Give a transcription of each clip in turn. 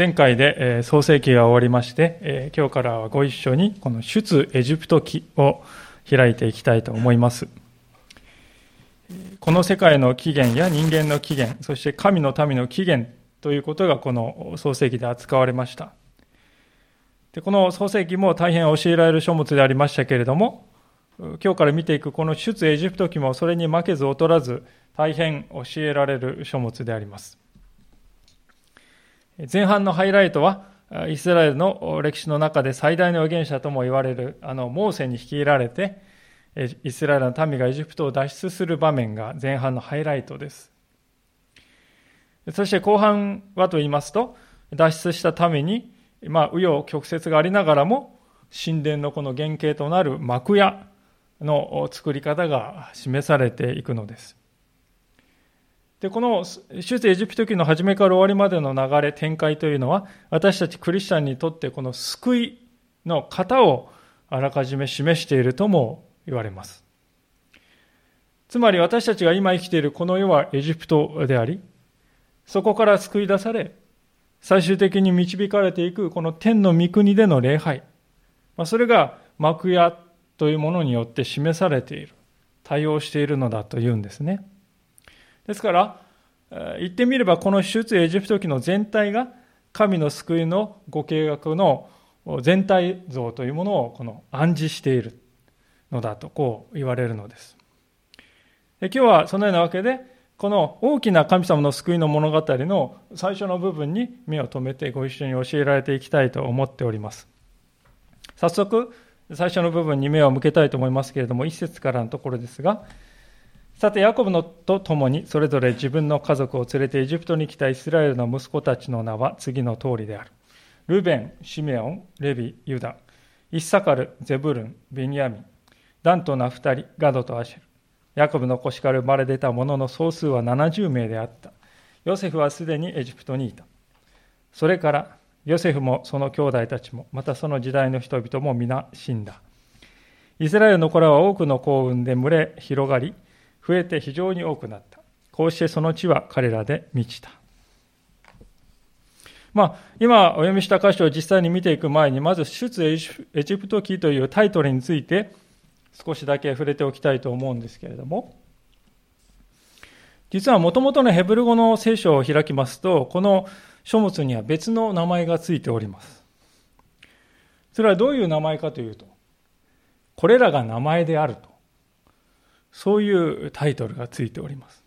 前回で創世記が終わりまして、今日からはご一緒にこの出エジプト記を開いていきたいと思います。この世界の起源や人間の起源、そして神の民の起源ということがこの創世記で扱われました。でこの創世記も大変教えられる書物でありましたけれども、今日から見ていくこの出エジプト記もそれに負けず劣らず大変教えられる書物であります。前半のハイライトは、イスラエルの歴史の中で最大の預言者とも言われる、あの、モーセに率いられて、イスラエルの民がエジプトを脱出する場面が前半のハイライトです。そして後半はと言いますと、脱出した民に、まあ、紆余曲折がありながらも、神殿のこの原型となる幕屋の作り方が示されていくのです。で、この出エジプト記の初めから終わりまでの流れ、展開というのは、私たちクリスチャンにとってこの救いの型をあらかじめ示しているとも言われます。つまり私たちが今生きているこの世はエジプトであり、そこから救い出され、最終的に導かれていくこの天の御国での礼拝。それが幕屋というものによって示されている。対応しているのだというんですね。ですから、言ってみればこの出エジプト記の全体が神の救いのご計画の全体像というものをこの暗示しているのだとこう言われるのです。で今日はそのようなわけで、この大きな神様の救いの物語の最初の部分に目を留めてご一緒に教えられていきたいと思っております。早速、最初の部分に目を向けたいと思いますけれども、一節からのところですが、さて、ヤコブのと共にそれぞれ自分の家族を連れてエジプトに来たイスラエルの息子たちの名は次の通りである。ルベン、シメオン、レビ、ユダ、イッサカル、ゼブルン、ベニヤミン、ダンとナフタリ、ガドとアシェル。ヤコブの腰から生まれ出た者の総数は70名であった。ヨセフはすでにエジプトにいた。それから、ヨセフもその兄弟たちも、またその時代の人々も皆死んだ。イスラエルの子らは多くの幸運で群れ広がり、増えて非常に多くなった。こうしてその地は彼らで満ちた。まあ、今お読みした箇所を実際に見ていく前に、まず出エジプト記というタイトルについて少しだけ触れておきたいと思うんですけれども、実はもともとのヘブル語の聖書を開きますと、この書物には別の名前がついております。それはどういう名前かというと、これらが名前であると。そういうタイトルがついております。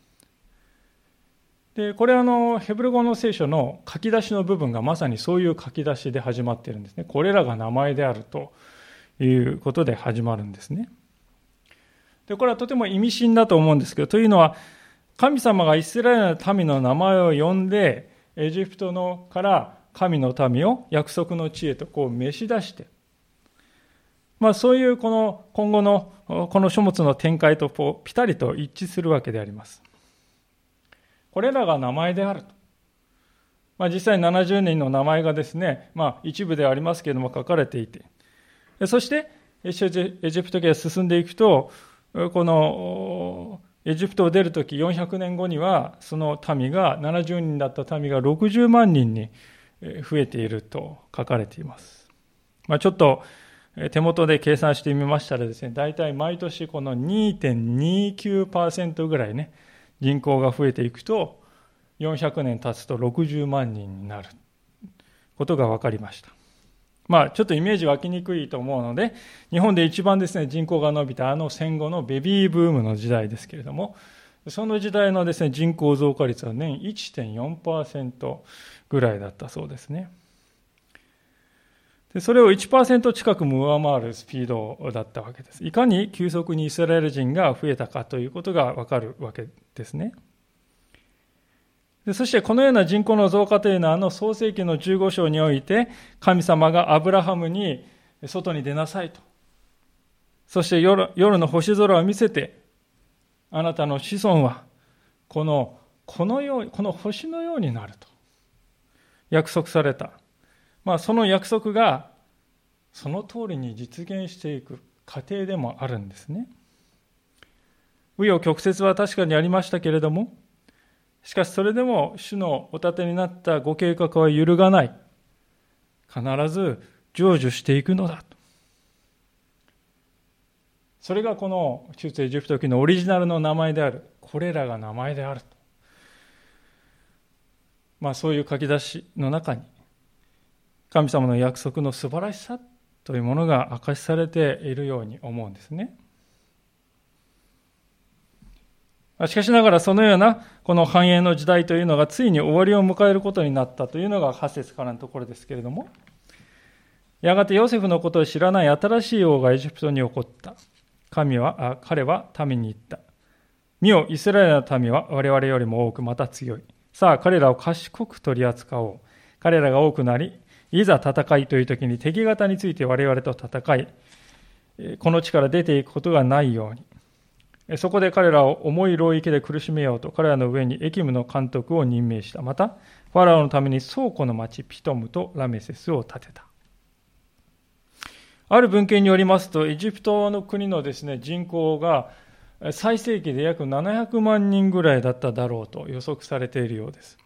で、これはあの、ヘブル語の聖書の書き出しの部分がまさにそういう書き出しで始まっているんですね。これらが名前であるということで始まるんですね。で、これはとても意味深だと思うんですけど、というのは、神様がイスラエルの民の名前を呼んで、エジプトのから神の民を約束の地へとこう召し出して、まあ、そういうこの今後のこの書物の展開とピタリと一致するわけであります。これらが名前であると。まあ、実際70人の名前がですね、まあ、一部ではありますけれども書かれていて、そしてエジプト記が進んでいくと、このエジプトを出るとき400年後にはその民が70人だった民が60万人に増えていると書かれています。まあ、ちょっと手元で計算してみましたらですね、大体毎年この2.29%ぐらいね、人口が増えていくと、400年経つと60万人になることが分かりました。まあ、ちょっとイメージ湧きにくいと思うので、日本で一番ですね、人口が伸びたあの戦後のベビーブームの時代ですけれども、その時代のですね、人口増加率は年1.4%ぐらいだったそうですね。でそれを1%近くも上回るスピードだったわけです。いかに急速にイスラエル人が増えたかということがわかるわけですね。でそしてこのような人口の増加というのはあの創世記の15章において神様がアブラハムに外に出なさいと。そして夜夜の星空を見せてあなたの子孫はこのこのようこの星のようになると約束された。まあ、その約束がその通りに実現していく過程でもあるんですね。紆余曲折は確かにありましたけれども、しかしそれでも主のお立てになったご計画は揺るがない。必ず成就していくのだと。それがこの出エジプト記のオリジナルの名前である。これらが名前であると。まあそういう書き出しの中に神様の約束の素晴らしさというものが明かしされているように思うんですね。しかしながらそのようなこの繁栄の時代というのがついに終わりを迎えることになったというのが8節からのところですけれども、やがてヨセフのことを知らない新しい王がエジプトに起こった。神は、彼は民に言った。見よ、イスラエルの民は我々よりも多くまた強い。さあ、彼らを賢く取り扱おう。彼らが多くなり、いざ戦いという時に敵方について我々と戦い、この地から出ていくことがないように。そこで彼らを重い労役で苦しめようと、彼らの上に駅務の監督を任命した。また、ファラオのために倉庫の町ピトムとラメセスを建てた。ある文献によりますと、エジプトの国のですね、人口が最盛期で約700万人ぐらいだっただろうと予測されているようです。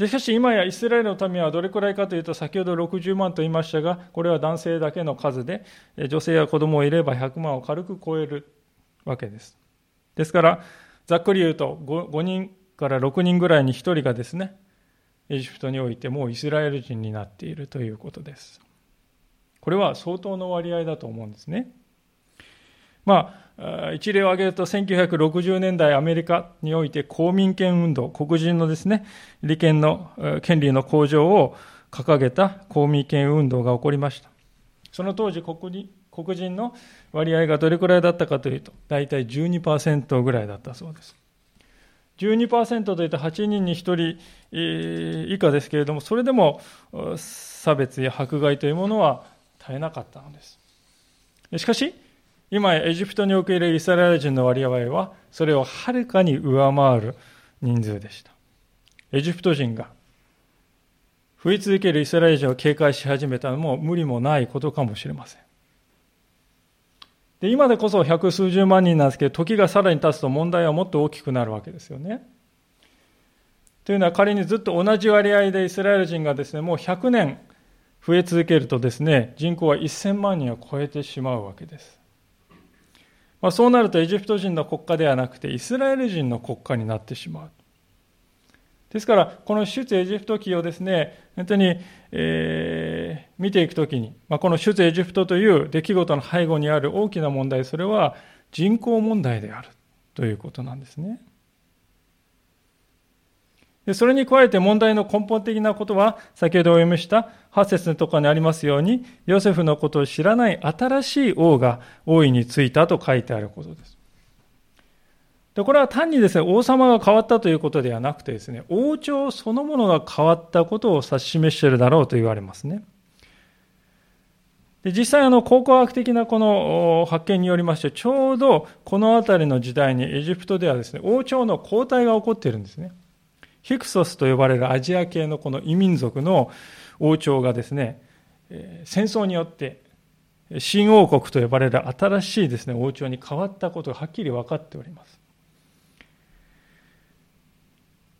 でしかし今やイスラエルの民はどれくらいかというと先ほど60万と言いましたがこれは男性だけの数で女性や子供をいれば100万を軽く超えるわけです。ですから、ざっくり言うと5、5人から6人ぐらいに1人がですね、エジプトにおいてもうイスラエル人になっているということです。これは相当の割合だと思うんですね。まあ、一例を挙げると、1960年代アメリカにおいて公民権運動、黒人のですね、利権の、権利の向上を掲げた公民権運動が起こりました。その当時黒人、の割合がどれくらいだったかというと、大体12%ぐらいだったそうです。12%というと8人に1人以下ですけれども、それでも差別や迫害というものは絶えなかったのです。しかし、今エジプトにおけるイスラエル人の割合は、それをはるかに上回る人数でした。エジプト人が増え続けるイスラエル人を警戒し始めたのも無理もないことかもしれません。で、今でこそ百数十万人なんですけど、時がさらに経つと問題はもっと大きくなるわけですよね。というのは仮にずっと同じ割合でイスラエル人がですね、もう100年増え続けるとですね、人口は1000万人を超えてしまうわけです。まあ、そうなるとエジプト人の国家ではなくてイスラエル人の国家になってしまう。ですから、この出エジプト記をですね、本当に、えー、見ていくときに、まあ、この出エジプトという出来事の背後にある大きな問題、それは人口問題であるということなんですね。それに加えて問題の根本的なことは、先ほどお読みした8節のところにありますように、ヨセフのことを知らない新しい王が王位についたと書いてあることです。でこれは単にですね、王様が変わったということではなくてですね、王朝そのものが変わったことを指し示しているだろうと言われますね。で実際あの考古学的なこの発見によりまして、ちょうどこの辺りの時代にエジプトではですね、王朝の交代が起こっているんですね。ヒクソスと呼ばれるアジア系のこの異民族の王朝がですね、戦争によって新王国と呼ばれる新しいですね、王朝に変わったことがはっきり分かっております。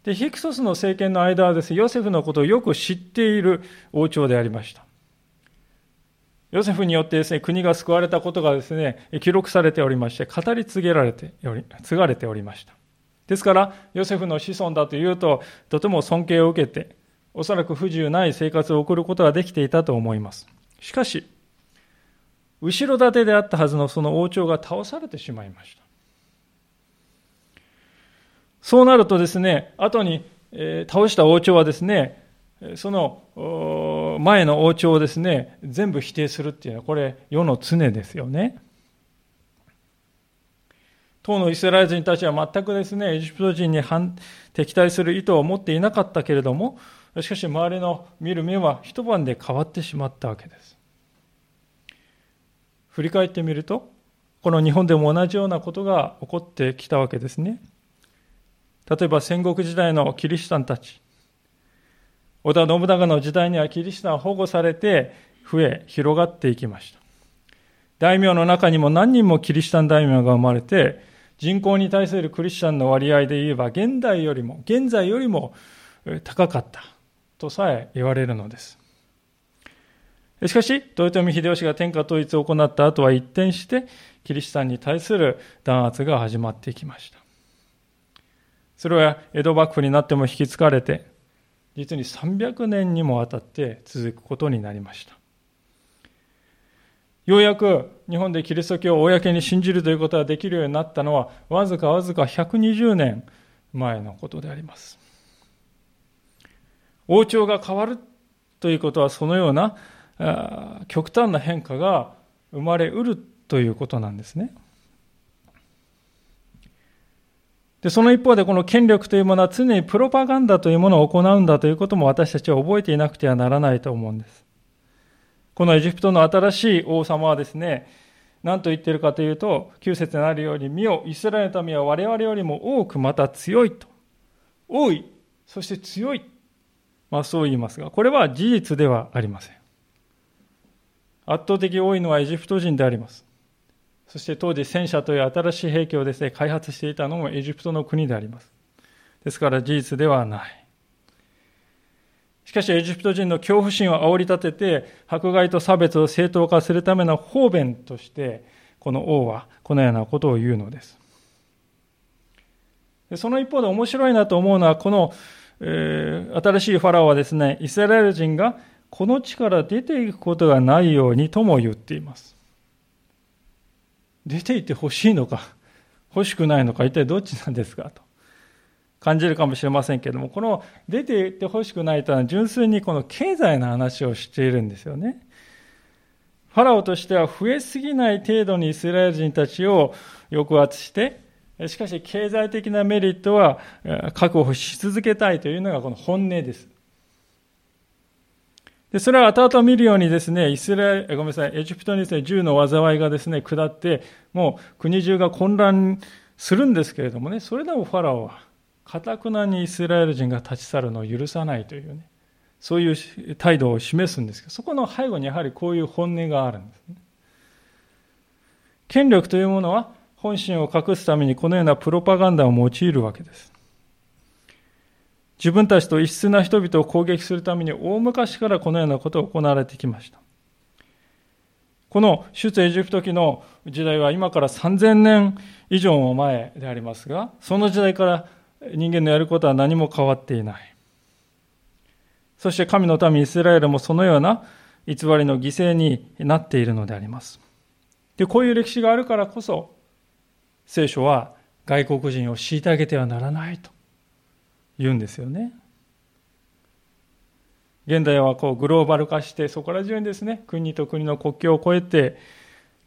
で、ヒクソスの政権の間はですね、ヨセフのことをよく知っている王朝でありました。ヨセフによってですね、国が救われたことがですね、記録されておりまして、語り継げられており、継がれておりました。ですから、ヨセフの子孫だというと、とても尊敬を受けて、おそらく不自由ない生活を送ることができていたと思います。しかし、後ろ盾であったはずのその王朝が倒されてしまいました。そうなるとですね、後に、え、倒した王朝はですね、その前の王朝をですね、全部否定するっていうのは、これ、世の常ですよね。当のイスラエル人たちは全くですね、エジプト人に敵対する意図を持っていなかったけれども、しかし周りの見る目は一晩で変わってしまったわけです。振り返ってみると、この日本でも同じようなことが起こってきたわけですね。例えば戦国時代のキリシタンたち。織田信長の時代にはキリシタンは保護されて増え広がっていきました。大名の中にも何人もキリシタン大名が生まれて人口に対するクリスチャンの割合で言えば、現代よりも、現在よりも高かったとさえ言われるのです。しかし、豊臣秀吉が天下統一を行った後は一転して、キリシタンに対する弾圧が始まっていきました。それは江戸幕府になっても引き継がれて、実に300年にもわたって続くことになりました。ようやく日本でキリスト教を公に信じるということができるようになったのは、わずかわずか120年前のことであります。王朝が変わるということは、そのような極端な変化が生まれうるということなんですね。で、その一方でこの権力というものは常にプロパガンダというものを行うんだということも私たちは覚えていなくてはならないと思うんです。このエジプトの新しい王様はですね、何と言っているかというと、9節にあるように、見よ、イスラエルの民は我々よりも多くまた強いと。多い、そして強い。まあそう言いますが、これは事実ではありません。圧倒的多いのはエジプト人であります。そして当時戦車という新しい兵器をですね、開発していたのもエジプトの国であります。ですから事実ではない。しかしエジプト人の恐怖心を煽り立てて、迫害と差別を正当化するための方便として、この王はこのようなことを言うのです。その一方で面白いなと思うのは、この、えー、新しいファラオはですね、イスラエル人がこの地から出ていくことがないようにとも言っています。出ていってほしいのか、欲しくないのか、一体どっちなんですかと感じるかもしれませんけれども、この出ていってほしくないというのは純粋にこの経済の話をしているんですよね。ファラオとしては増えすぎない程度にイスラエル人たちを抑圧して、しかし経済的なメリットは確保し続けたいというのがこの本音です。で、それは後々見るようにですね、イスラエル、ごめんなさい、エジプトにですね、銃の災いがですね、下って、もう国中が混乱するんですけれどもね、それでもファラオは、かたくなにイスラエル人が立ち去るのを許さないというね、そういう態度を示すんですけど、そこの背後にやはりこういう本音があるんですね。権力というものは、本心を隠すためにこのようなプロパガンダを用いるわけです。自分たちと異質な人々を攻撃するために大昔からこのようなことが行われてきました。この出エジプト期の時代は今から3000年以上も前でありますが、その時代から人間のやることは何も変わっていない。そして神の民イスラエルもそのような偽りの犠牲になっているのであります。で、こういう歴史があるからこそ、聖書は外国人を虐げてはならないと言うんですよね。現代はこうグローバル化してそこら中にですね国と国の国境を越えて、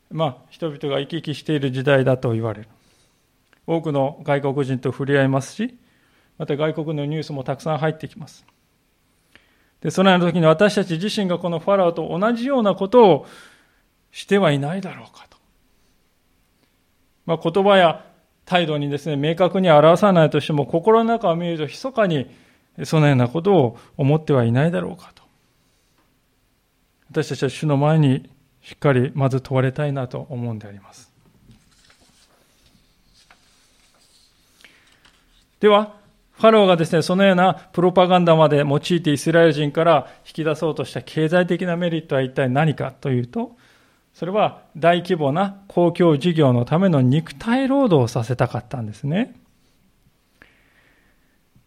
まあ、人々が行き来している時代だと言われる多くの外国人と触れ合いますしまた外国のニュースもたくさん入ってきますでそのような時に私たち自身がこのファラオと同じようなことをしてはいないだろうかと、まあ、言葉や態度にですね、明確に表さないとしても、心の中を見ると密かにそのようなことを思ってはいないだろうかと。私たちは主の前にしっかりまず問われたいなと思うんであります。では、ファローがですね、そのようなプロパガンダまで用いてイスラエル人から引き出そうとした経済的なメリットは一体何かというと、それは大規模な公共事業のための肉体労働をさせたかったんですね。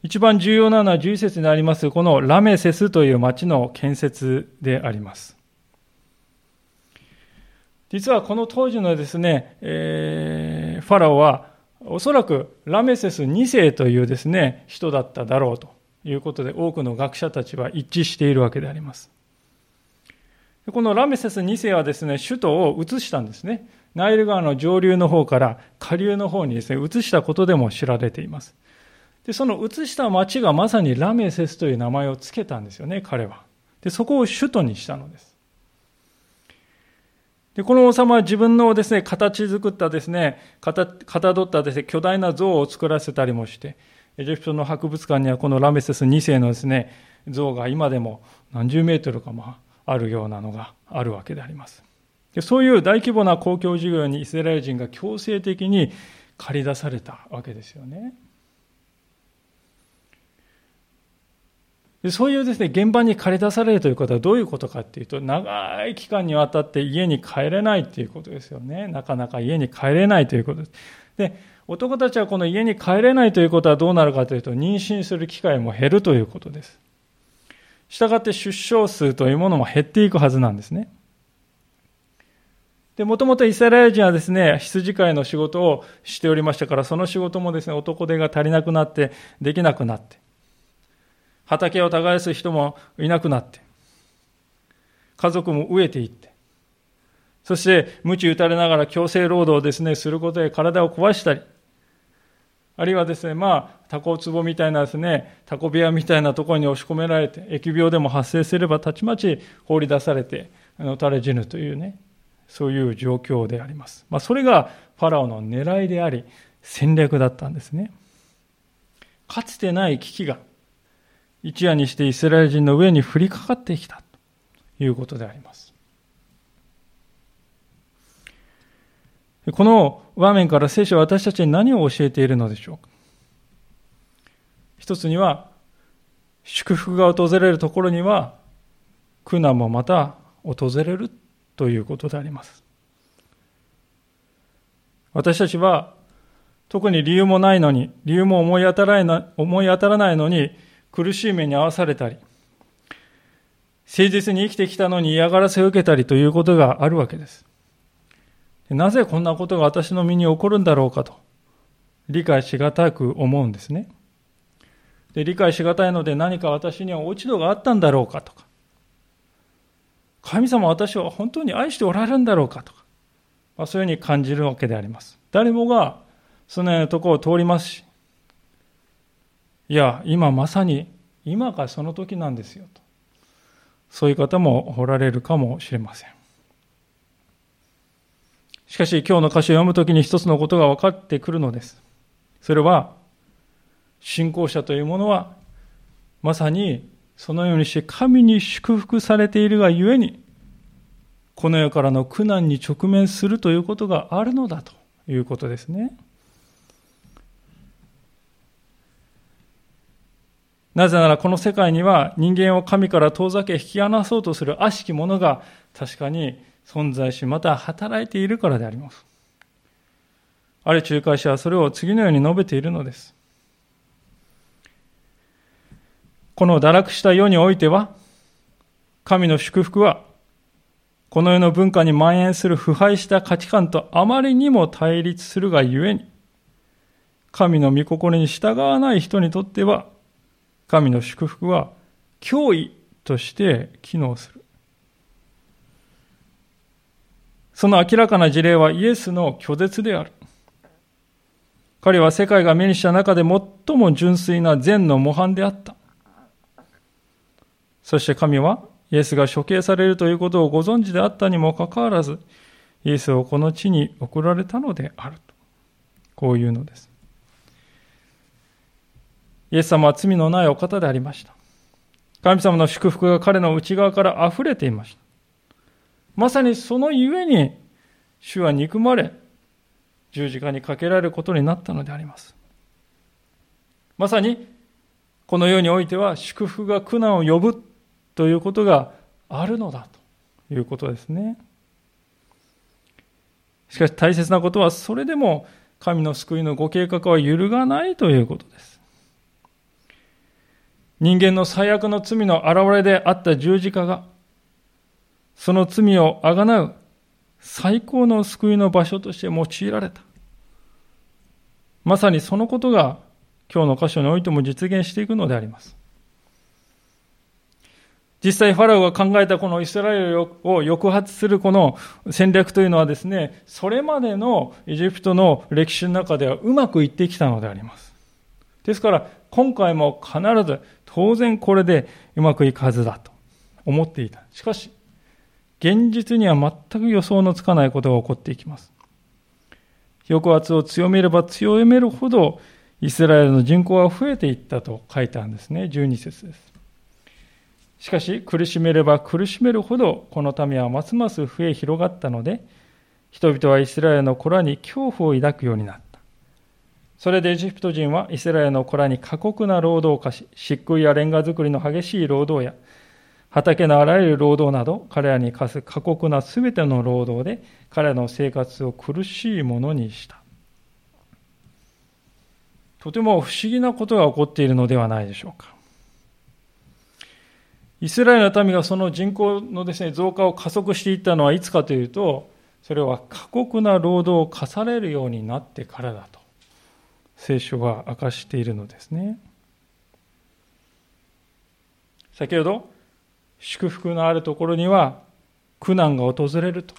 一番重要なのは11節にありますこのラメセスという町の建設であります。実はこの当時のですね、えー、ファラオはおそらくラメセス2世というですね、人だっただろうということで多くの学者たちは一致しているわけであります。このラメセス2世はですね、首都を移したんですね。ナイル川の上流の方から下流の方にですね、移したことでも知られています。で、その移した町がまさにラメセスという名前を付けたんですよね、彼は。で、そこを首都にしたのです。で、この王様は自分のですね、形作ったですね、かた、かたどったですね、巨大な像を作らせたりもして、エジプトの博物館にはこのラメセス2世のですね、像が今でも何十メートルかもあるようなのがあるわけであります。でそういう大規模な公共事業にイスラエル人が強制的に駆り出されたわけですよね。そういうですね、現場に駆り出されるということはどういうことかっていうと、長い期間にわたって家に帰れないということですよね。なかなか家に帰れないということです。で、男たちはこの家に帰れないということはどうなるかというと、妊娠する機会も減るということです。したがって出生数というものも減っていくはずなんですね。で、もともとイスラエル人はですね、羊飼いの仕事をしておりましたから、その仕事もですね、男手が足りなくなって、できなくなって、畑を耕す人もいなくなって、家族も飢えていって、そして、鞭打たれながら強制労働をですね、することで体を壊したり、あるいはですね、まあ、タコ壺みたいなですね、タコ部屋みたいなところに押し込められて、疫病でも発生すればたちまち放り出されて、あのたれ死ぬというね、そういう状況であります。まあ、それがファラオの狙いであり、戦略だったんですね。かつてない危機が、一夜にしてイスラエル人の上に降りかかってきたということであります。この場面から聖書は私たちに何を教えているのでしょうか一つには、祝福が訪れるところには、苦難もまた訪れるということであります。私たちは、特に理由もないのに、理由も思い当たらない思い当たらないのに、苦しい目に遭わされたり、誠実に生きてきたのに嫌がらせを受けたりということがあるわけです。なぜこんなことが私の身に起こるんだろうかと、理解しがたく思うんですね。で理解しがたいので何か私には落ち度があったんだろうかとか、神様私を本当に愛しておられるんだろうかとか、まあ、そういうふうに感じるわけであります。誰もがそのようなところを通りますし、いや、今まさに、今がその時なんですよと。そういう方もおられるかもしれません。しかし今日の歌詞を読むときに一つのことが分かってくるのです。それは、信仰者というものは、まさにそのようにして神に祝福されているがゆえに、この世からの苦難に直面するということがあるのだということですね。なぜならこの世界には人間を神から遠ざけ引き離そうとする悪しき者が確かに存在し、また働いているからであります。ある仲介者はそれを次のように述べているのです。この堕落した世においては、神の祝福は、この世の文化に蔓延する腐敗した価値観とあまりにも対立するがゆえに、神の御心に従わない人にとっては、神の祝福は脅威として機能する。その明らかな事例はイエスの拒絶である。彼は世界が目にした中で最も純粋な善の模範であった。そして神はイエスが処刑されるということをご存知であったにもかかわらず、イエスをこの地に送られたのであると。こういうのです。イエス様は罪のないお方でありました。神様の祝福が彼の内側から溢れていました。まさにそのゆえに、主は憎まれ、十字架にかけられることになったのであります。まさに、この世においては祝福が苦難を呼ぶということがあるのだということですね。しかし大切なことは、それでも神の救いのご計画は揺るがないということです。人間の最悪の罪の現れであった十字架が、その罪をあがなう最高の救いの場所として用いられた。まさにそのことが今日の箇所においても実現していくのであります。実際ファラオが考えたこのイスラエルを抑圧するこの戦略というのはですね、それまでのエジプトの歴史の中ではうまくいってきたのであります。ですから今回も必ず当然これでうまくいくはずだと思っていた。しかし、現実には全く予想のつかないことが起こっていきます。抑圧を強めれば強めるほど、イスラエルの人口は増えていったと書いてあるんですね。12節です。しかし、苦しめれば苦しめるほど、この民はますます増え広がったので、人々はイスラエルの子らに恐怖を抱くようになった。それでエジプト人はイスラエルの子らに過酷な労働を課し、漆喰やレンガ作りの激しい労働や、畑のあらゆる労働など、彼らに課す過酷なすべての労働で、彼らの生活を苦しいものにした。とても不思議なことが起こっているのではないでしょうか。イスラエルの民がその人口のですね、増加を加速していったのはいつかというと、それは過酷な労働を課されるようになってからだと。聖書は明かしているのですね。先ほど、祝福のあるところには苦難が訪れると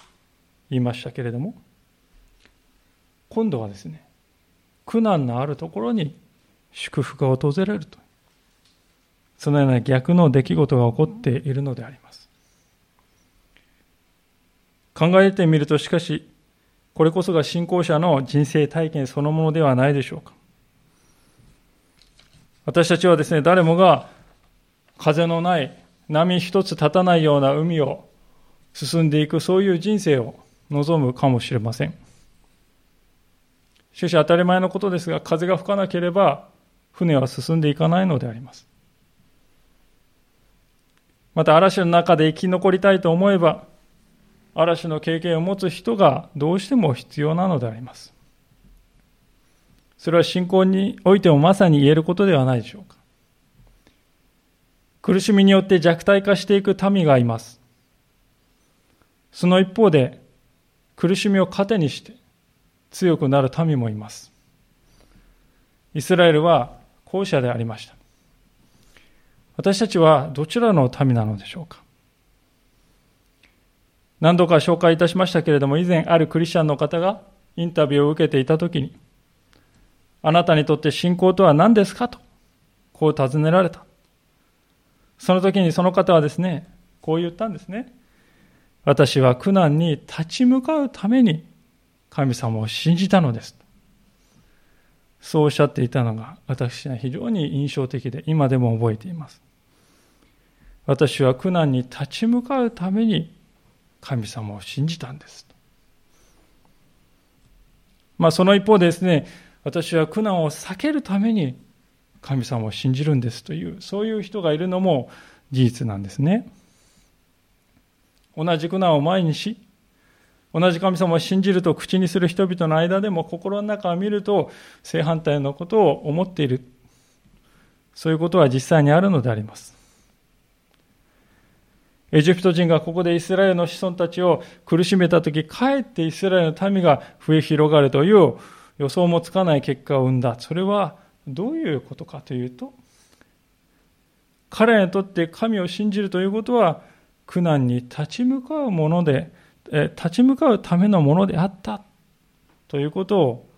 言いましたけれども、今度はですね、苦難のあるところに祝福が訪れると。そのような逆の出来事が起こっているのであります。考えてみると、しかし、これこそが信仰者の人生体験そのものではないでしょうか。私たちはですね、誰もが風のない波一つ立たないような海を進んでいく、そういう人生を望むかもしれません。しかし当たり前のことですが、風が吹かなければ船は進んでいかないのであります。また嵐の中で生き残りたいと思えば、嵐の経験を持つ人がどうしても必要なのであります。それは信仰においてもまさに言えることではないでしょうか。苦しみによって弱体化していく民がいます。その一方で、苦しみを糧にして強くなる民もいます。イスラエルは後者でありました。私たちはどちらの民なのでしょうか何度か紹介いたしましたけれども、以前あるクリスチャンの方がインタビューを受けていたときに、あなたにとって信仰とは何ですか？と、こう尋ねられた。その時にその方はですね、こう言ったんですね。私は苦難に立ち向かうために神様を信じたのです。そうおっしゃっていたのが私は非常に印象的で今でも覚えています。私は苦難に立ち向かうために神様を信じたんです。まあ、その一方でですね、私は苦難を避けるために神様を信じるんですという、そういう人がいるのも事実なんですね。同じ苦難を前にし、同じ神様を信じると口にする人々の間でも心の中を見ると正反対のことを思っている。そういうことは実際にあるのであります。エジプト人がここでイスラエルの子孫たちを苦しめたとき、かえってイスラエルの民が増え広がるという予想もつかない結果を生んだ。それはどういうことかというと、彼らにとって神を信じるということは、苦難に立ち向かうもので、立ち向かうためのものであったということを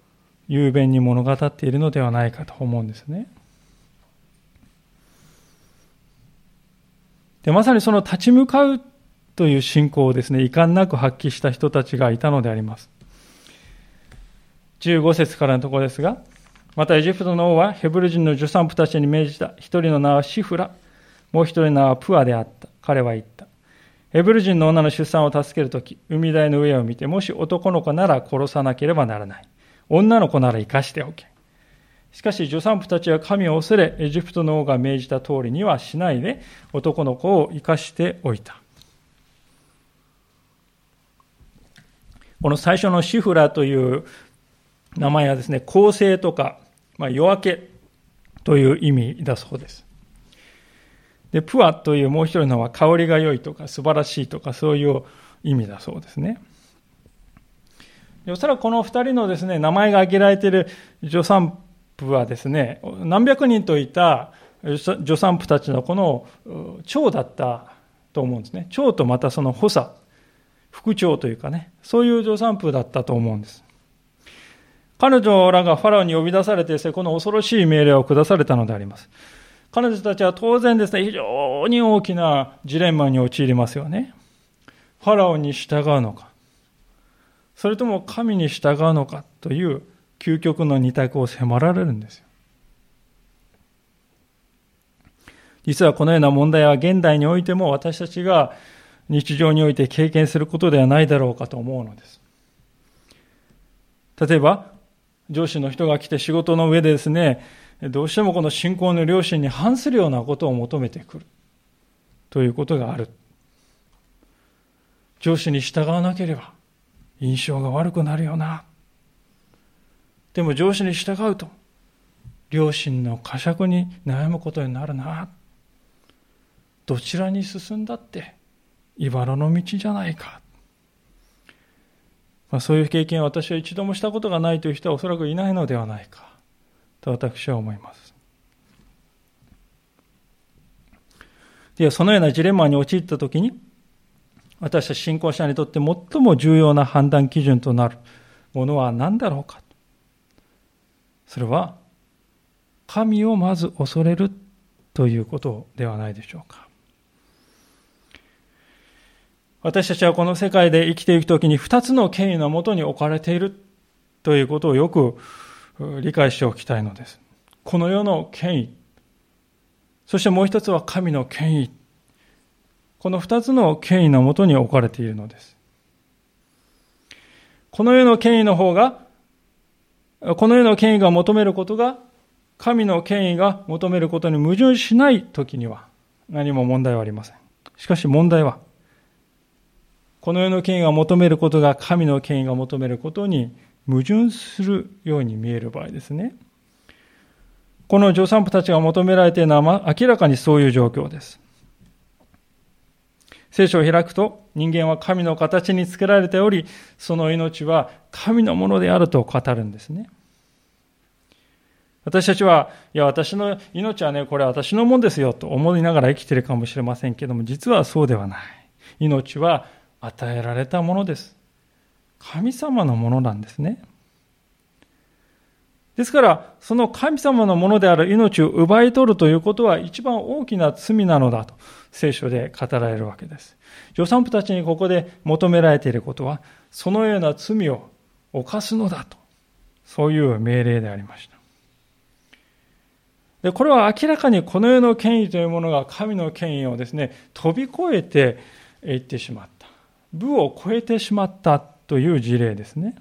雄弁に物語っているのではないかと思うんですね。で、まさにその立ち向かうという信仰をですね、遺憾なく発揮した人たちがいたのであります。15節からのところですが、またエジプトの王はヘブル人の助産婦たちに命じた。一人の名はシフラ、もう一人の名はプアであった。彼は言った。ヘブル人の女の出産を助けるとき、海台の上を見て、もし男の子なら殺さなければならない。女の子なら生かしておけ。しかし、助産婦たちは神を恐れ、エジプトの王が命じた通りにはしないで、男の子を生かしておいた。この最初のシフラという名前はですね、公正とか、まあ、夜明けという意味だそうです。で、プアというもう一人のは香りが良いとか素晴らしいとかそういう意味だそうですね。おそらくこの二人のですね、名前が挙げられている助産婦はですね、何百人といた助産婦たちのこの長だったと思うんですね。長とまたその補佐、副長というかね、そういう助産婦だったと思うんです。彼女らがファラオに呼び出されて、この恐ろしい命令を下されたのであります。彼女たちは当然ですね、非常に大きなジレンマに陥りますよね。ファラオに従うのか、それとも神に従うのかという究極の二択を迫られるんですよ。実はこのような問題は現代においても私たちが日常において経験することではないだろうかと思うのです。例えば、上司の人が来て仕事の上でですね、どうしてもこの信仰の良心に反するようなことを求めてくる。ということがある。上司に従わなければ印象が悪くなるよな。でも上司に従うと、良心の呵責に悩むことになるな。どちらに進んだって、茨の道じゃないか。まあ、そういう経験を私は一度もしたことがないという人はおそらくいないのではないか、と私は思います。ではそのようなジレンマに陥ったときに、私たち信仰者にとって最も重要な判断基準となるものは何だろうか。それは、神をまず恐れるということではないでしょうか。私たちはこの世界で生きていくときに二つの権威のもとに置かれているということをよく理解しておきたいのです。この世の権威、そしてもう一つは神の権威。この二つの権威のもとに置かれているのです。この世の権威の方が、この世の権威が求めることが、神の権威が求めることに矛盾しないときには何も問題はありません。しかし問題は、この世の権威が求めることが神の権威が求めることに矛盾するように見える場合ですね。この助産婦たちが求められているのは明らかにそういう状況です。聖書を開くと人間は神の形につけられており、その命は神のものであると語るんですね。私たちは、いや、私の命はね、これ私のもんですよと思いながら生きているかもしれませんけども、実はそうではない。命は与えられたものです。神様のものなんですね。ですから、その神様のものである命を奪い取るということは一番大きな罪なのだと聖書で語られるわけです。助産婦たちにここで求められていることは、そのような罪を犯すのだと、そういう命令でありました。で、これは明らかにこの世の権威というものが神の権威をですね、飛び越えていってしまった。部を超えてしまったという事例ですね。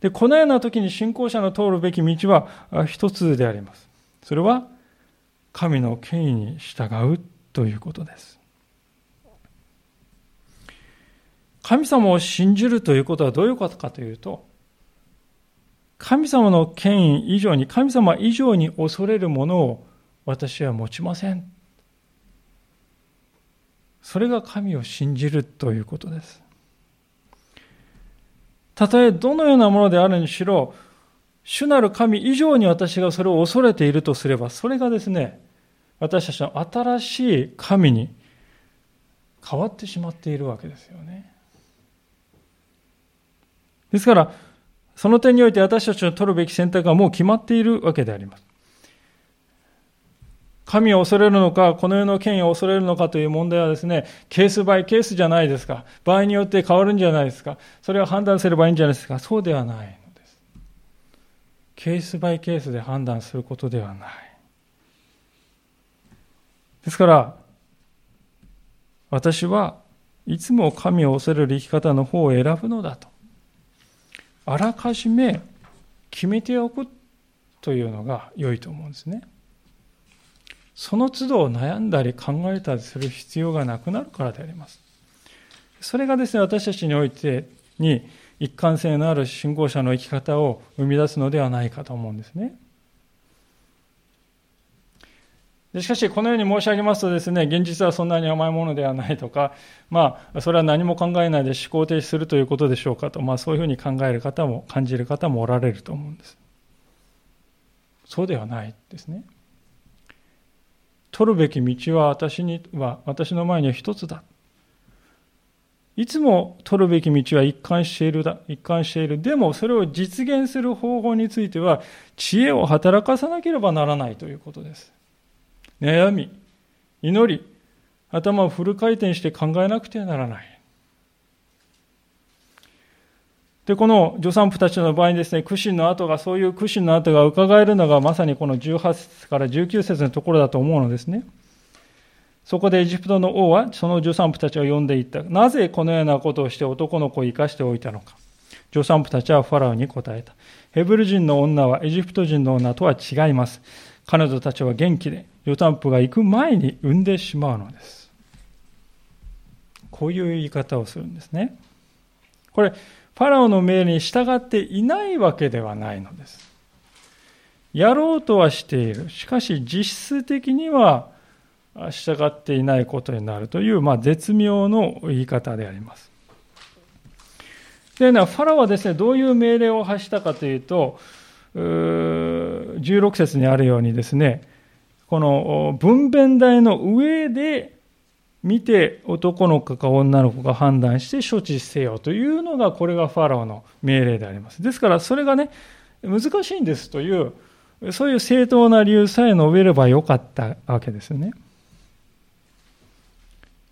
で、このような時に信仰者の通るべき道は一つであります。それは、神の権威に従うということです。神様を信じるということはどういうことかというと、神様の権威以上に、神様以上に恐れるものを私は持ちません。それが神を信じるということです。たとえどのようなものであるにしろ、主なる神以上に私がそれを恐れているとすれば、それがですね、私たちの新しい神に変わってしまっているわけですよね。ですから、その点において私たちの取るべき選択はもう決まっているわけであります。神を恐れるのか、この世の権威を恐れるのかという問題はですね、ケースバイケースじゃないですか。場合によって変わるんじゃないですか。それを判断すればいいんじゃないですか。そうではないのです。ケースバイケースで判断することではない。ですから、私はいつも神を恐れる生き方の方を選ぶのだと。あらかじめ決めておくというのが良いと思うんですね。その都度悩んだり考えたりする必要がなくなるからであります。それがですね、私たちにおいてに一貫性のある信仰者の生き方を生み出すのではないかと思うんですね。しかし、このように申し上げますとですね、現実はそんなに甘いものではないとか、まあ、それは何も考えないで思考停止するということでしょうかと、まあ、そういうふうに考える方も、感じる方もおられると思うんです。そうではないですね。取るべき道は私には、私の前には一つだ。いつも取るべき道は一貫しているだ、一貫している。でも、それを実現する方法については、知恵を働かさなければならないということです。悩み、祈り、頭をフル回転して考えなくてはならない。で、この助産婦たちの場合にですね、苦心の跡が、そういう苦心の跡が伺えるのがまさにこの18節から19節のところだと思うのですね。そこでエジプトの王はその助産婦たちを呼んでいった。なぜこのようなことをして男の子を生かしておいたのか。助産婦たちはファラオに答えた。ヘブル人の女はエジプト人の女とは違います。彼女たちは元気で、助産婦が行く前に産んでしまうのです。こういう言い方をするんですね。これ、ファラオの命令に従っていないわけではないのです。やろうとはしている。しかし実質的には従っていないことになるという、まあ、絶妙の言い方であります。で、ファラオはですね、どういう命令を発したかというと、16節にあるようにですね、この分娩台の上で見て男の子か女の子か判断して処置せよというのが、これがファラオの命令であります。ですから、それがね、難しいんですという、そういう正当な理由さえ述べればよかったわけですよね。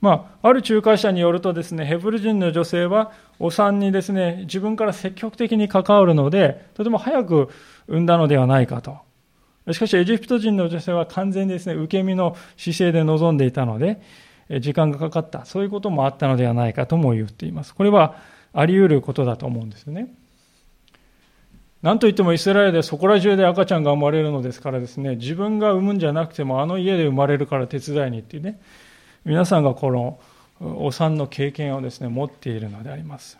まあ、ある仲介者によるとですね、ヘブル人の女性はお産にですね、自分から積極的に関わるので、とても早く産んだのではないかと。しかし、エジプト人の女性は完全にですね、受け身の姿勢で臨んでいたので、時間がかかった。そういうこともあったのではないかとも言っています。これはあり得ることだと思うんですよね。なんといってもイスラエルでそこら中で赤ちゃんが生まれるのですからですね、自分が産むんじゃなくてもあの家で生まれるから手伝いにっていうね、皆さんがこのお産の経験をですね、持っているのであります。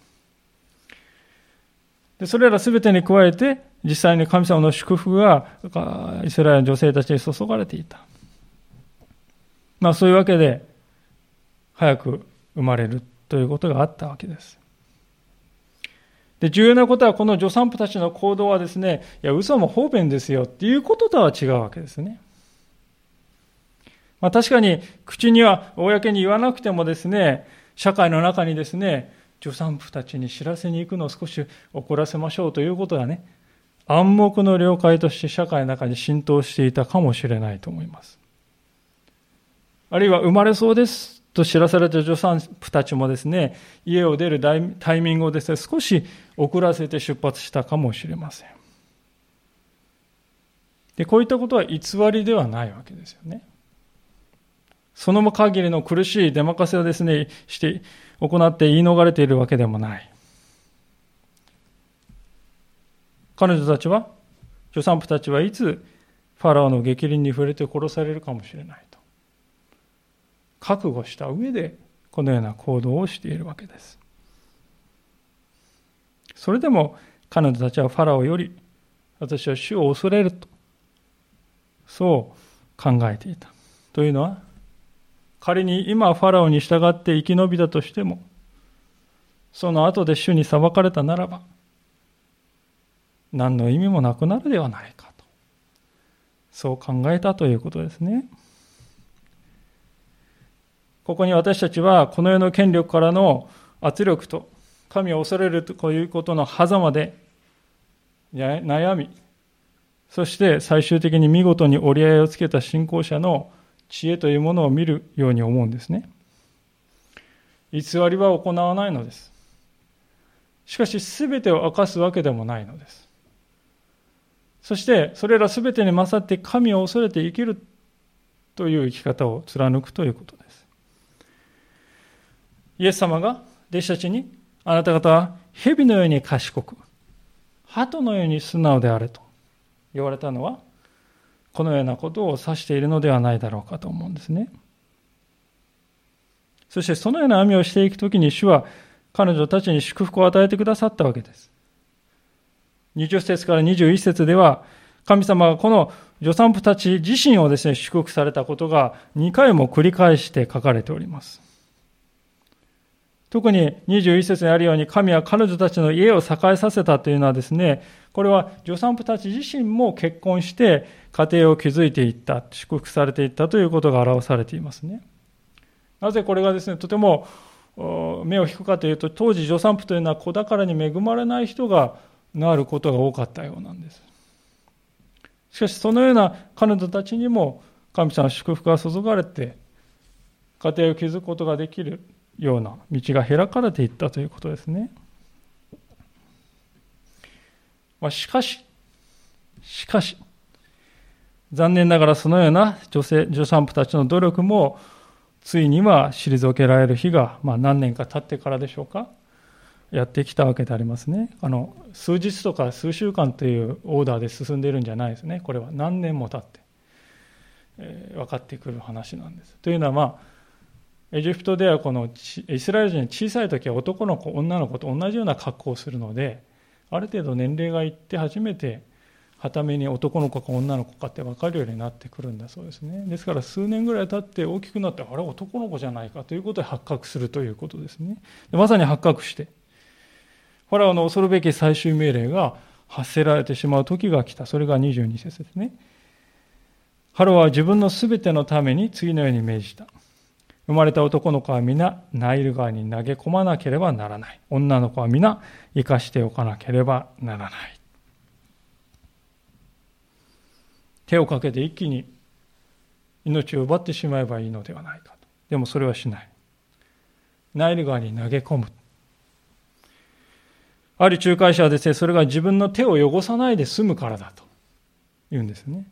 でそれら全てに加えて、実際に神様の祝福がイスラエルの女性たちに注がれていた。まあそういうわけで、早く生まれるということがあったわけです。で、重要なことは、この助産婦たちの行動はですね、いや、嘘も方便ですよっていうこととは違うわけですね。まあ、確かに、口には公に言わなくてもですね、社会の中にですね、助産婦たちに知らせに行くのを少し遅らせましょうということがね、暗黙の了解として社会の中に浸透していたかもしれないと思います。あるいは生まれそうですと知らされた助産婦たちもですね、家を出るタイミングをですね、少し遅らせて出発したかもしれません。で、こういったことは偽りではないわけですよね。その限りの苦しい出任せをですね、して、行って言い逃れているわけでもない。彼女たちは、助産婦たちはいつファラオの激鱗に触れて殺されるかもしれない。覚悟した上で、このような行動をしているわけです。それでも彼女たちはファラオより私は主を恐れるとそう考えていたというのは仮に今ファラオに従って生き延びたとしてもその後で主に裁かれたならば何の意味もなくなるではないかとそう考えたということですねここに私たちはこの世の権力からの圧力と神を恐れるということの狭間で悩み、そして最終的に見事に折り合いをつけた信仰者の知恵というものを見るように思うんですね。偽りは行わないのです。しかし全てを明かすわけでもないのです。そしてそれら全てに勝って神を恐れて生きるという生き方を貫くということです。イエス様が弟子たちにあなた方は蛇のように賢く、鳩のように素直であれと言われたのは、このようなことを指しているのではないだろうかと思うんですね。そしてそのような網をしていくときに主は彼女たちに祝福を与えてくださったわけです。20節から21節では、神様がこの助産婦たち自身をですね、祝福されたことが2回も繰り返して書かれております。特に21節にあるように神は彼女たちの家を栄えさせたというのはですね、これは助産婦たち自身も結婚して家庭を築いていった、祝福されていったということが表されていますね。なぜこれがですね、とても目を引くかというと、当時助産婦というのは子宝に恵まれない人がなることが多かったようなんです。しかしそのような彼女たちにも神様の祝福が注がれて、家庭を築くことができるような道が開かれていったということですね。まあ、しかし、しかし、残念ながらそのような女性、助産婦たちの努力も、ついには退けられる日が、まあ、何年か経ってからでしょうか、やってきたわけでありますね。あの数日とか数週間というオーダーで進んでいるんじゃないですね。これは何年も経って、えー、分かってくる話なんです。というのは、まあ、エジプトではこのイスラエル人小さい時は男の子、女の子と同じような格好をするので、ある程度年齢がいって初めて、はために男の子か女の子かって分かるようになってくるんだそうですね。ですから数年ぐらい経って大きくなって、あれ男の子じゃないかということで発覚するということですね。まさに発覚して、ファラオの恐るべき最終命令が発せられてしまう時が来た。それが22節ですね。ハロは自分のすべてのために次のように命じた。生まれた男の子は皆ナイル川に投げ込まなければならない。女の子は皆生かしておかなければならない。手をかけて一気に命を奪ってしまえばいいのではないかと。でもそれはしない。ナイル川に投げ込む。ある仲介者はですね、それが自分の手を汚さないで済むからだと言うんですね。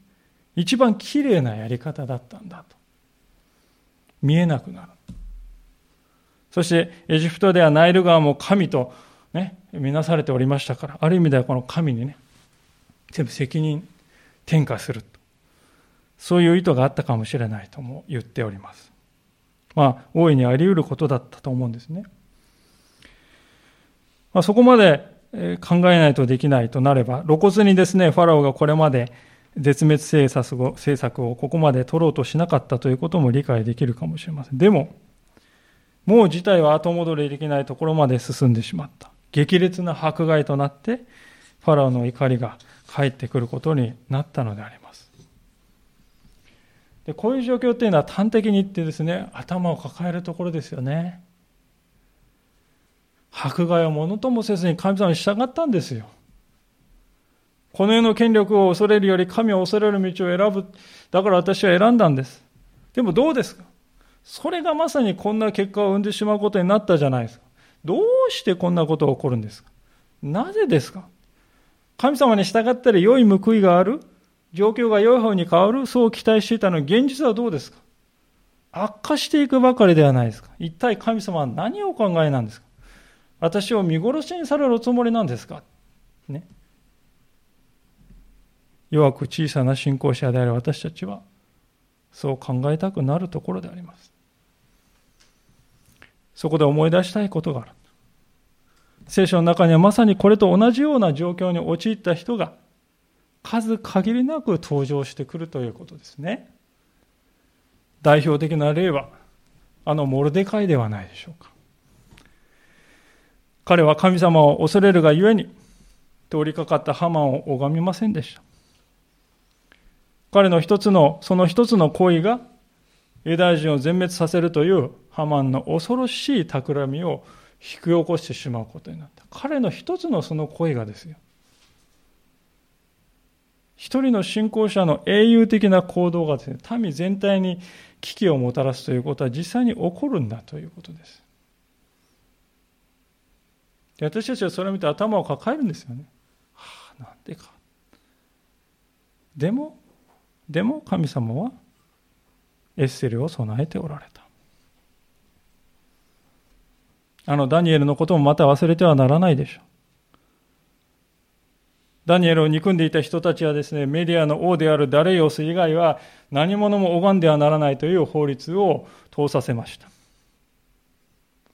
一番きれいなやり方だったんだと。見えなくなる。そしてエジプトではナイル川も神とね、見なされておりましたから、ある意味ではこの神にね、全部責任転嫁すると。そういう意図があったかもしれないとも言っております。まあ、大いにあり得ることだったと思うんですね。まあ、そこまで考えないとできないとなれば、露骨にですね、ファラオがこれまで絶滅政策をここまで取ろうとしなかったということも理解できるかもしれません。でも、もう事態は後戻りできないところまで進んでしまった。激烈な迫害となって、ファラオの怒りが返ってくることになったのであります。でこういう状況っていうのは端的に言ってですね、頭を抱えるところですよね。迫害をものともせずに神様に従ったんですよ。この世の権力を恐れるより神を恐れる道を選ぶ。だから私は選んだんです。でもどうですか？それがまさにこんな結果を生んでしまうことになったじゃないですか。どうしてこんなことが起こるんですか？なぜですか？神様に従ったら良い報いがある？状況が良い方に変わる？そう期待していたのに現実はどうですか？悪化していくばかりではないですか。一体神様は何をお考えなんですか？私を見殺しにされるおつもりなんですか？ね。弱く小さな信仰者である私たちは、そう考えたくなるところであります。そこで思い出したいことがある。聖書の中にはまさにこれと同じような状況に陥った人が数限りなく登場してくるということですね。代表的な例は、あのモルデカイではないでしょうか。彼は神様を恐れるがゆえに、通りかかったハマンを拝みませんでした。彼の一つの、その一つの行為が、ユダヤ人を全滅させるというハマンの恐ろしい企みを引き起こしてしまうことになった。彼の一つのその行為がですよ。一人の信仰者の英雄的な行動がですね、民全体に危機をもたらすということは実際に起こるんだということです。で私たちはそれを見て頭を抱えるんですよね。はあ、なんでか。でも、でも神様はエッセルを備えておられた。あのダニエルのこともまた忘れてはならないでしょう。ダニエルを憎んでいた人たちはですね、メディアの王であるダレイオス以外は何者も拝んではならないという法律を通させました。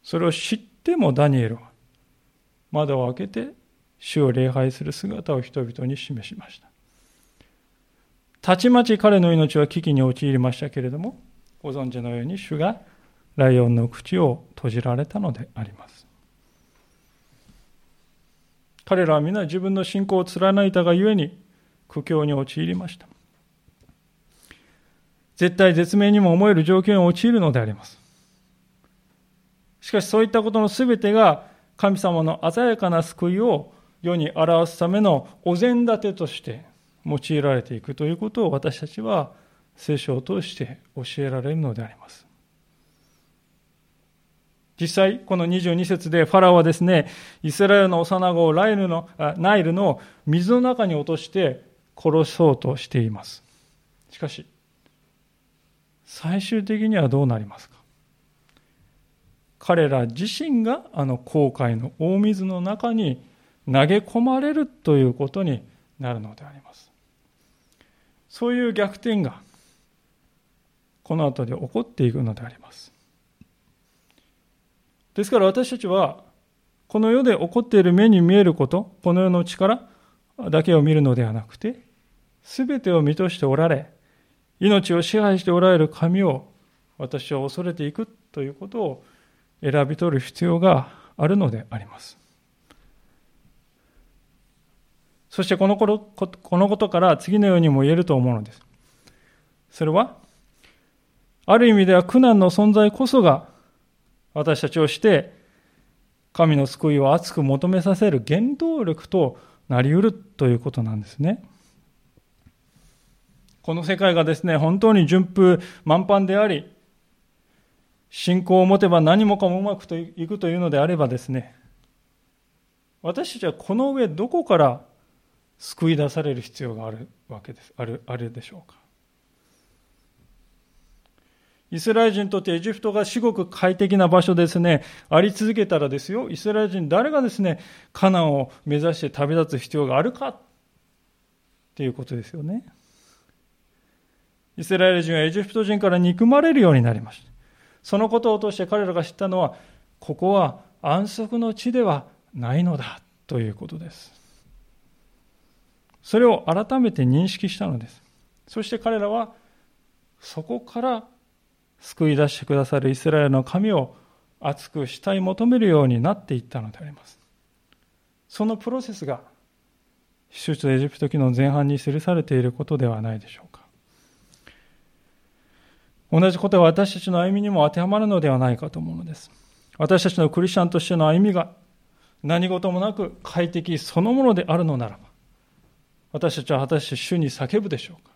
それを知ってもダニエルは窓を開けて主を礼拝する姿を人々に示しました。たちまち彼の命は危機に陥りましたけれども、ご存知のように主がライオンの口を閉じられたのであります。彼らは皆自分の信仰を貫いたがゆえに苦境に陥りました。絶対絶命にも思える状況に陥るのであります。しかしそういったことの全てが神様の鮮やかな救いを世に表すためのお膳立てとして用いられていくということを私たちは聖書を通して教えられるのであります。実際、この22節でファラオはですね、イスラエルの幼子をライルのナイルの水の中に落として殺そうとしています。しかし、最終的にはどうなりますか？彼ら自身があの後悔の大水の中に投げ込まれるということになるのであります。そういう逆転がこの後で起こっていくのであります。ですから私たちはこの世で起こっている目に見えること、この世の力だけを見るのではなくて、すべてを見としておられ、命を支配しておられる神を私は恐れていくということを選び取る必要があるのであります。そしてこのここのことから次のようにも言えると思うのです。それは、ある意味では苦難の存在こそが私たちをして神の救いを熱く求めさせる原動力となりうるということなんですね。この世界がですね、本当に順風満帆であり、信仰を持てば何もかもうまくいくというのであればですね、私たちはこの上どこから救い出される必要があるわけです。ある、あるでしょうか。イスラエル人にとってエジプトが至極快適な場所ですね、あり続けたらですよ、イスラエル人誰がですね、カナンを目指して旅立つ必要があるかっていうことですよね。イスラエル人はエジプト人から憎まれるようになりました。そのことを通して彼らが知ったのは、ここは安息の地ではないのだということです。それを改めて認識したのです。そして彼らはそこから救い出してくださるイスラエルの神を熱く慕い求めるようになっていったのであります。そのプロセスが、出エジプト記の前半に記されていることではないでしょうか。同じことは私たちの歩みにも当てはまるのではないかと思うのです。私たちのクリスチャンとしての歩みが何事もなく快適そのものであるのならば、私たちは果たして主に叫ぶでしょうか？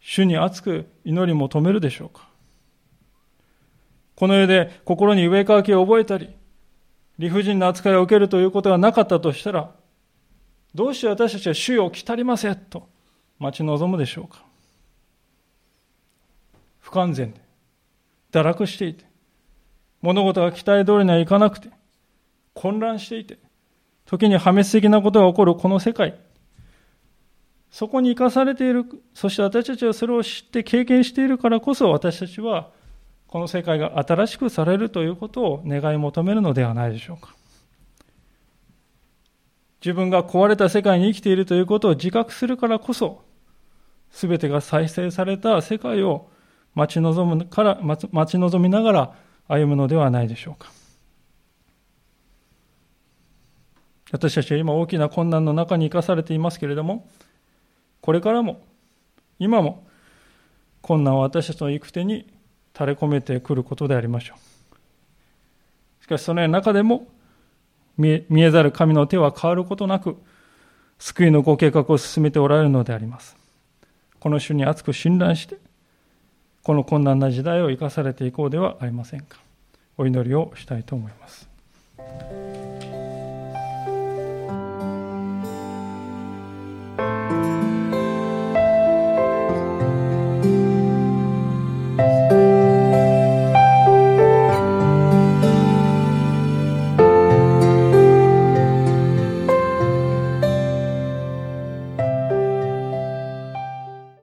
主に熱く祈り求めるでしょうか？この世で心に上かきを覚えたり、理不尽な扱いを受けるということがなかったとしたら、どうして私たちは主よ来たりませんと待ち望むでしょうか？不完全で、堕落していて、物事が期待通りにはいかなくて、混乱していて、時に破滅的なことが起こるこの世界、そこに生かされている、そして私たちはそれを知って経験しているからこそ私たちはこの世界が新しくされるということを願い求めるのではないでしょうか。自分が壊れた世界に生きているということを自覚するからこそ、すべてが再生された世界を待ち望むから、待ち望みながら歩むのではないでしょうか。私たちは今大きな困難の中に生かされていますけれども、これからも、今も、困難は私たちの行く手に垂れ込めてくることでありましょう。しかしその中でも見えざる神の手は変わることなく救いのご計画を進めておられるのであります。この主に厚く信頼してこの困難な時代を生かされていこうではありませんか。お祈りをしたいと思います。